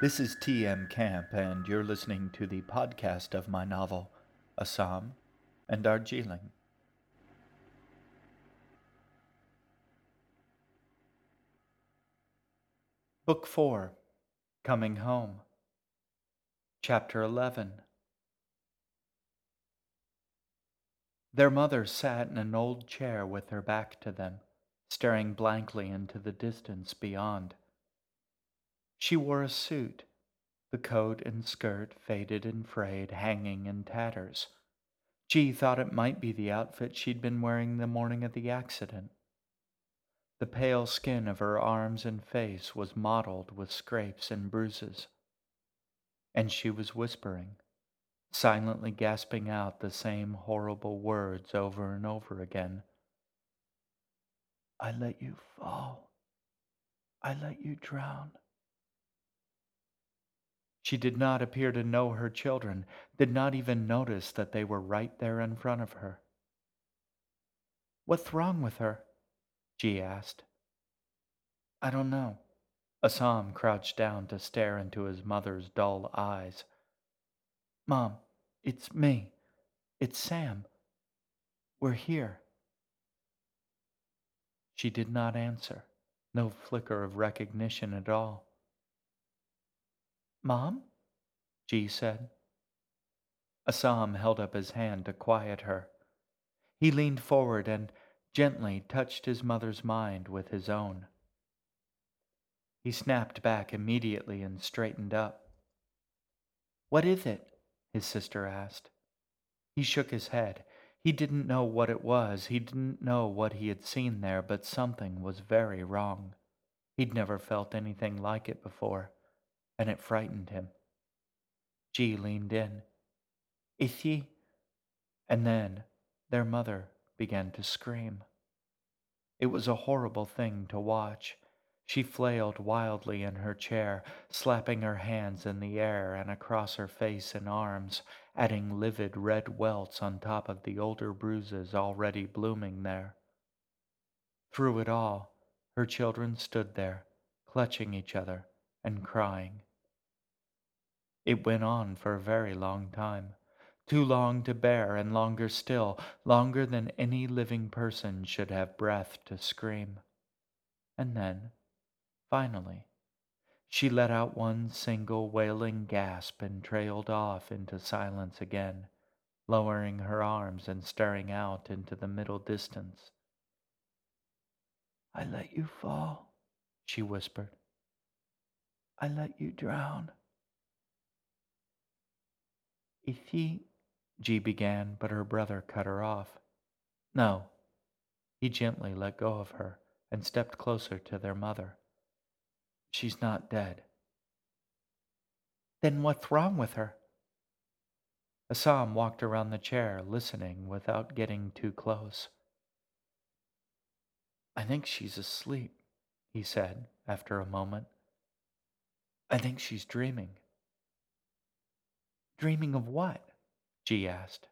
This is T.M. Camp, and you're listening to the podcast of my novel, Assam and Darjeeling. Book 4 Coming Home, Chapter 11 Their mother sat in an old chair with her back to them, staring blankly into the distance beyond. She wore a suit, the coat and skirt faded and frayed, hanging in tatters. G thought it might be the outfit she'd been wearing the morning of the accident. The pale skin of her arms and face was mottled with scrapes and bruises. And she was whispering, silently gasping out the same horrible words over and over again. I let you fall. I let you drown. She did not appear to know her children, did not even notice that they were right there in front of her. What's wrong with her? G asked. I don't know. Assam crouched down to stare into his mother's dull eyes. Mom, it's me. It's Sam. We're here. She did not answer, no flicker of recognition at all. Mom? G said. Assam held up his hand to quiet her. He leaned forward and gently touched his mother's mind with his own. He snapped back immediately and straightened up. What is it? his sister asked. He shook his head. He didn't know what it was. He didn't know what he had seen there, but something was very wrong. He'd never felt anything like it before and it frightened him. G leaned in. Is he? And then their mother began to scream. It was a horrible thing to watch. She flailed wildly in her chair, slapping her hands in the air and across her face and arms, adding livid red welts on top of the older bruises already blooming there. Through it all, her children stood there, clutching each other and crying. It went on for a very long time, too long to bear and longer still, longer than any living person should have breath to scream. And then, finally, she let out one single wailing gasp and trailed off into silence again, lowering her arms and staring out into the middle distance. I let you fall, she whispered. I let you drown. G began, but her brother cut her off. No. He gently let go of her and stepped closer to their mother. She's not dead. Then what's wrong with her? Assam walked around the chair, listening without getting too close. I think she's asleep, he said after a moment. I think she's dreaming. Dreaming of what? G asked.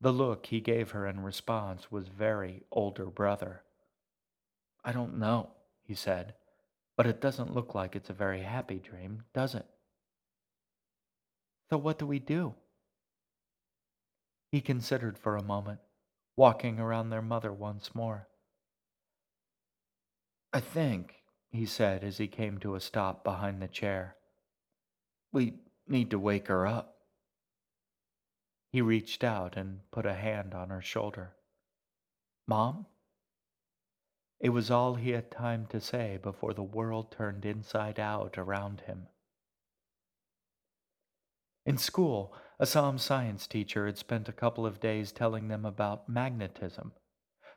The look he gave her in response was very older brother. I don't know, he said, but it doesn't look like it's a very happy dream, does it? So what do we do? He considered for a moment, walking around their mother once more. I think, he said as he came to a stop behind the chair, we need to wake her up. He reached out and put a hand on her shoulder. Mom? It was all he had time to say before the world turned inside out around him. In school, Assam science teacher had spent a couple of days telling them about magnetism.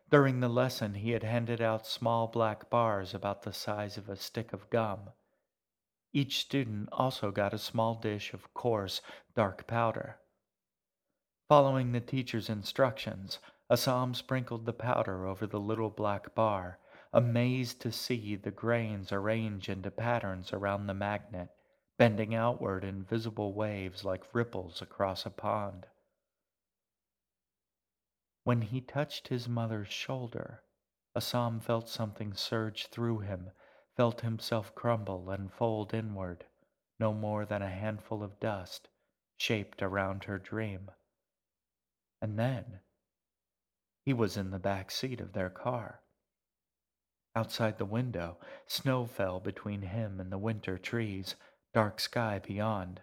During the lesson, he had handed out small black bars about the size of a stick of gum each student also got a small dish of coarse, dark powder. Following the teacher's instructions, Assam sprinkled the powder over the little black bar, amazed to see the grains arrange into patterns around the magnet, bending outward in visible waves like ripples across a pond. When he touched his mother's shoulder, Assam felt something surge through him felt himself crumble and fold inward, no more than a handful of dust shaped around her dream. And then he was in the back seat of their car. Outside the window, snow fell between him and the winter trees, dark sky beyond.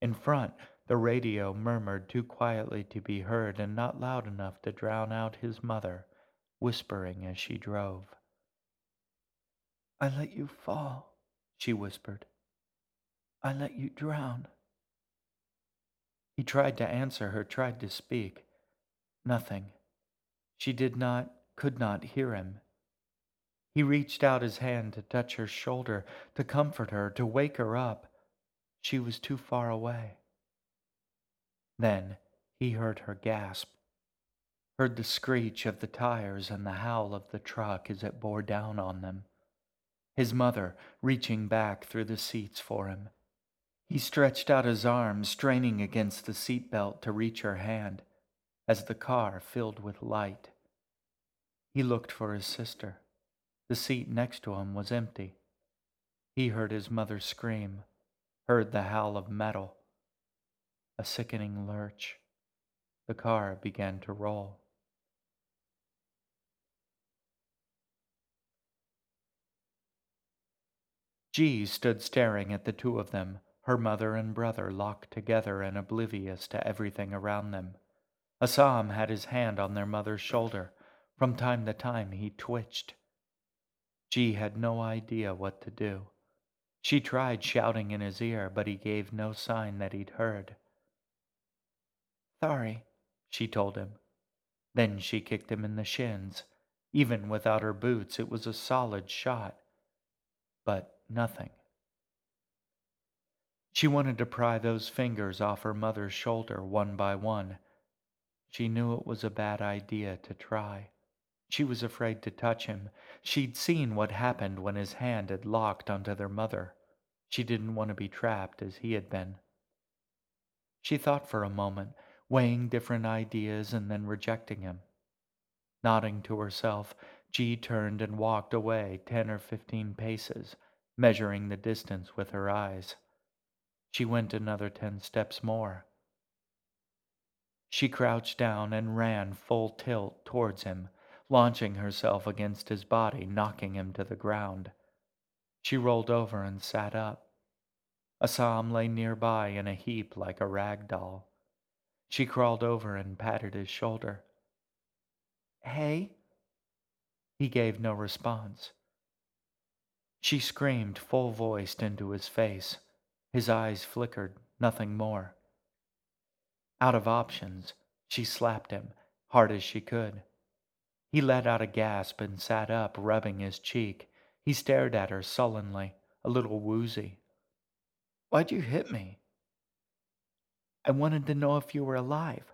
In front, the radio murmured too quietly to be heard and not loud enough to drown out his mother, whispering as she drove. I let you fall, she whispered. I let you drown. He tried to answer her, tried to speak. Nothing. She did not, could not hear him. He reached out his hand to touch her shoulder, to comfort her, to wake her up. She was too far away. Then he heard her gasp, heard the screech of the tires and the howl of the truck as it bore down on them. His mother reaching back through the seats for him. He stretched out his arms, straining against the seat belt to reach her hand, as the car filled with light. He looked for his sister. The seat next to him was empty. He heard his mother scream, heard the howl of metal, a sickening lurch. The car began to roll. G stood staring at the two of them, her mother and brother locked together and oblivious to everything around them. Assam had his hand on their mother's shoulder. From time to time he twitched. G had no idea what to do. She tried shouting in his ear, but he gave no sign that he'd heard. Sorry, she told him. Then she kicked him in the shins. Even without her boots, it was a solid shot. But nothing. She wanted to pry those fingers off her mother's shoulder one by one. She knew it was a bad idea to try. She was afraid to touch him. She'd seen what happened when his hand had locked onto their mother. She didn't want to be trapped as he had been. She thought for a moment, weighing different ideas and then rejecting him. Nodding to herself, G turned and walked away ten or fifteen paces, measuring the distance with her eyes. She went another ten steps more. She crouched down and ran full tilt towards him, launching herself against his body, knocking him to the ground. She rolled over and sat up. Assam lay nearby in a heap like a rag doll. She crawled over and patted his shoulder. Hey? He gave no response. She screamed full voiced into his face. His eyes flickered, nothing more. Out of options, she slapped him hard as she could. He let out a gasp and sat up, rubbing his cheek. He stared at her sullenly, a little woozy. Why'd you hit me? I wanted to know if you were alive.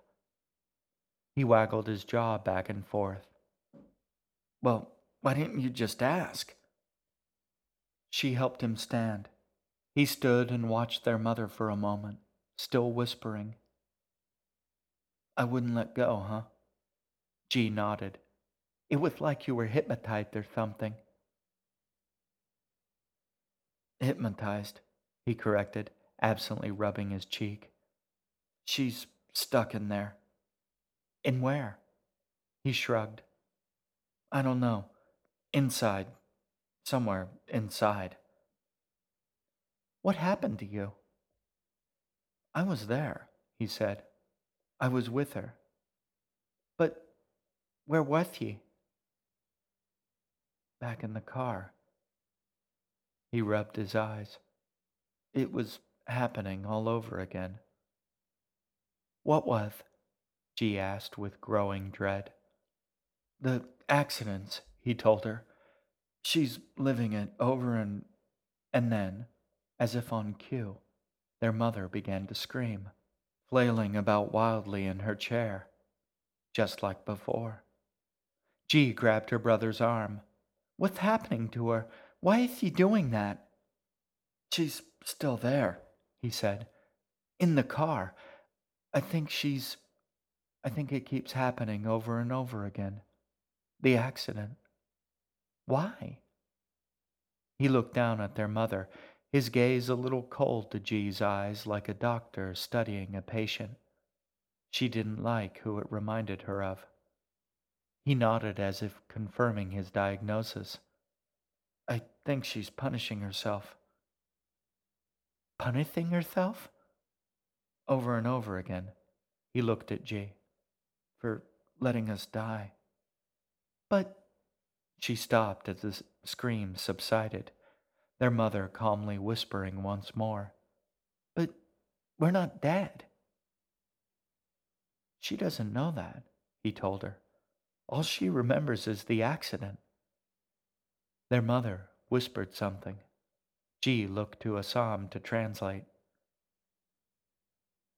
He waggled his jaw back and forth. Well, why didn't you just ask? She helped him stand. He stood and watched their mother for a moment, still whispering. I wouldn't let go, huh? G nodded. It was like you were hypnotized or something. Hypnotized, he corrected, absently rubbing his cheek. She's stuck in there. In where? He shrugged. I don't know. Inside. Somewhere inside. What happened to you? I was there, he said. I was with her. But where was he? Back in the car. He rubbed his eyes. It was happening all over again. What was? She asked with growing dread. The accidents, he told her. She's living it over and. And then, as if on cue, their mother began to scream, flailing about wildly in her chair, just like before. G grabbed her brother's arm. What's happening to her? Why is she doing that? She's still there, he said. In the car. I think she's. I think it keeps happening over and over again. The accident. Why? He looked down at their mother, his gaze a little cold to G's eyes like a doctor studying a patient. She didn't like who it reminded her of. He nodded as if confirming his diagnosis. I think she's punishing herself. Punishing herself? Over and over again, he looked at G. For letting us die. But she stopped as the scream subsided, their mother calmly whispering once more, But we're not dead. She doesn't know that, he told her. All she remembers is the accident. Their mother whispered something. G looked to Assam to translate.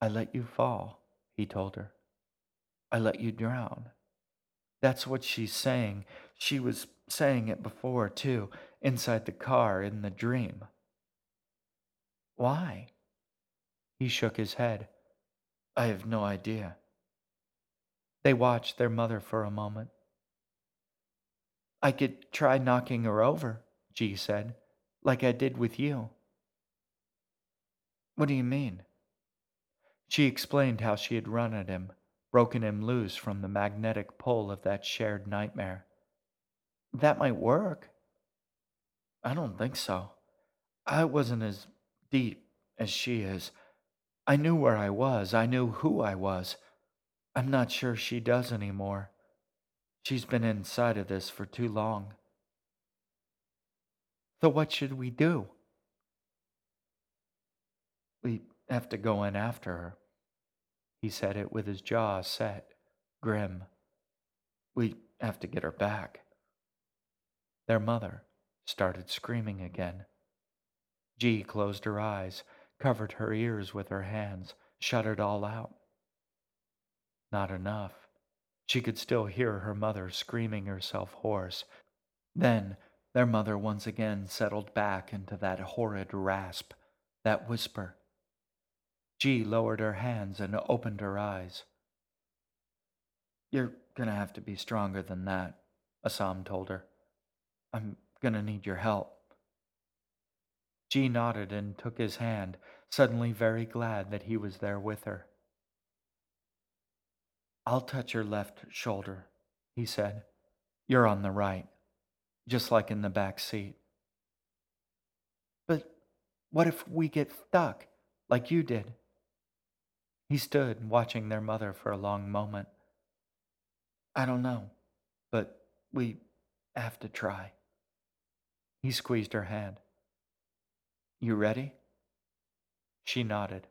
I let you fall, he told her. I let you drown. That's what she's saying. She was saying it before, too, inside the car in the dream. Why? He shook his head. I have no idea. They watched their mother for a moment. I could try knocking her over, G said, like I did with you. What do you mean? She explained how she had run at him, broken him loose from the magnetic pull of that shared nightmare. That might work. I don't think so. I wasn't as deep as she is. I knew where I was, I knew who I was. I'm not sure she does anymore. She's been inside of this for too long. So, what should we do? We have to go in after her. He said it with his jaw set, grim. We have to get her back. Their mother started screaming again. G closed her eyes, covered her ears with her hands, shut it all out. Not enough. She could still hear her mother screaming herself hoarse. Then their mother once again settled back into that horrid rasp, that whisper. G lowered her hands and opened her eyes. You're gonna have to be stronger than that, Assam told her. I'm gonna need your help. G nodded and took his hand, suddenly very glad that he was there with her. I'll touch your left shoulder, he said. You're on the right, just like in the back seat. But what if we get stuck, like you did? He stood watching their mother for a long moment. I don't know, but we have to try. He squeezed her hand. You ready? She nodded.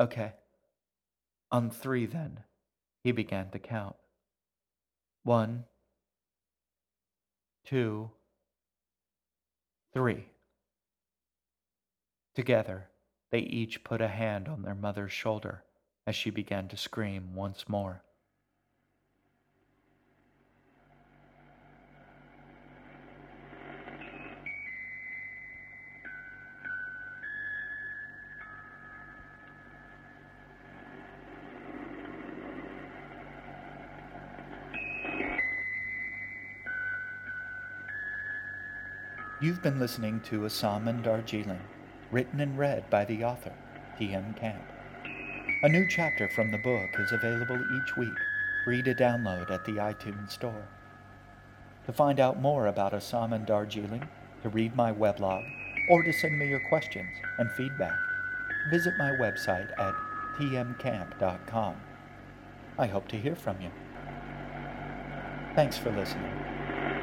Okay. On three, then, he began to count. One, two, three. Together, they each put a hand on their mother's shoulder as she began to scream once more. You've been listening to Assam and Darjeeling, written and read by the author, T.M. Camp. A new chapter from the book is available each week, free to download at the iTunes Store. To find out more about Assam and Darjeeling, to read my weblog, or to send me your questions and feedback, visit my website at tmcamp.com. I hope to hear from you. Thanks for listening.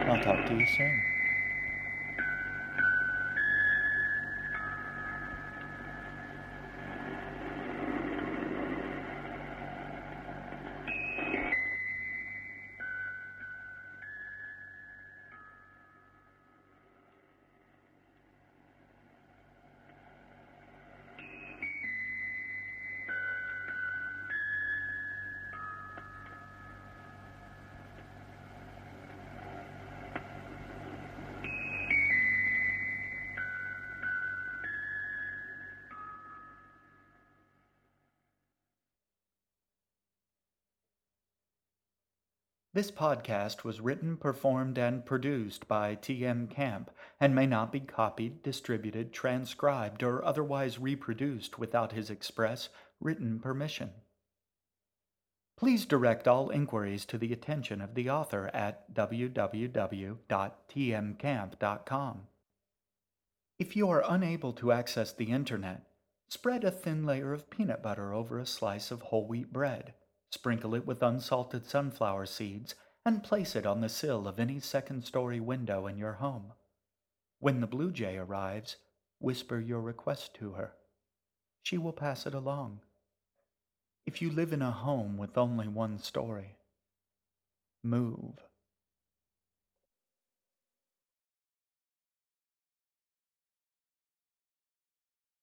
I'll talk to you soon. This podcast was written, performed, and produced by T.M. Camp and may not be copied, distributed, transcribed, or otherwise reproduced without his express written permission. Please direct all inquiries to the attention of the author at www.tmcamp.com. If you are unable to access the internet, spread a thin layer of peanut butter over a slice of whole wheat bread. Sprinkle it with unsalted sunflower seeds and place it on the sill of any second story window in your home. When the blue jay arrives, whisper your request to her. She will pass it along. If you live in a home with only one story, move.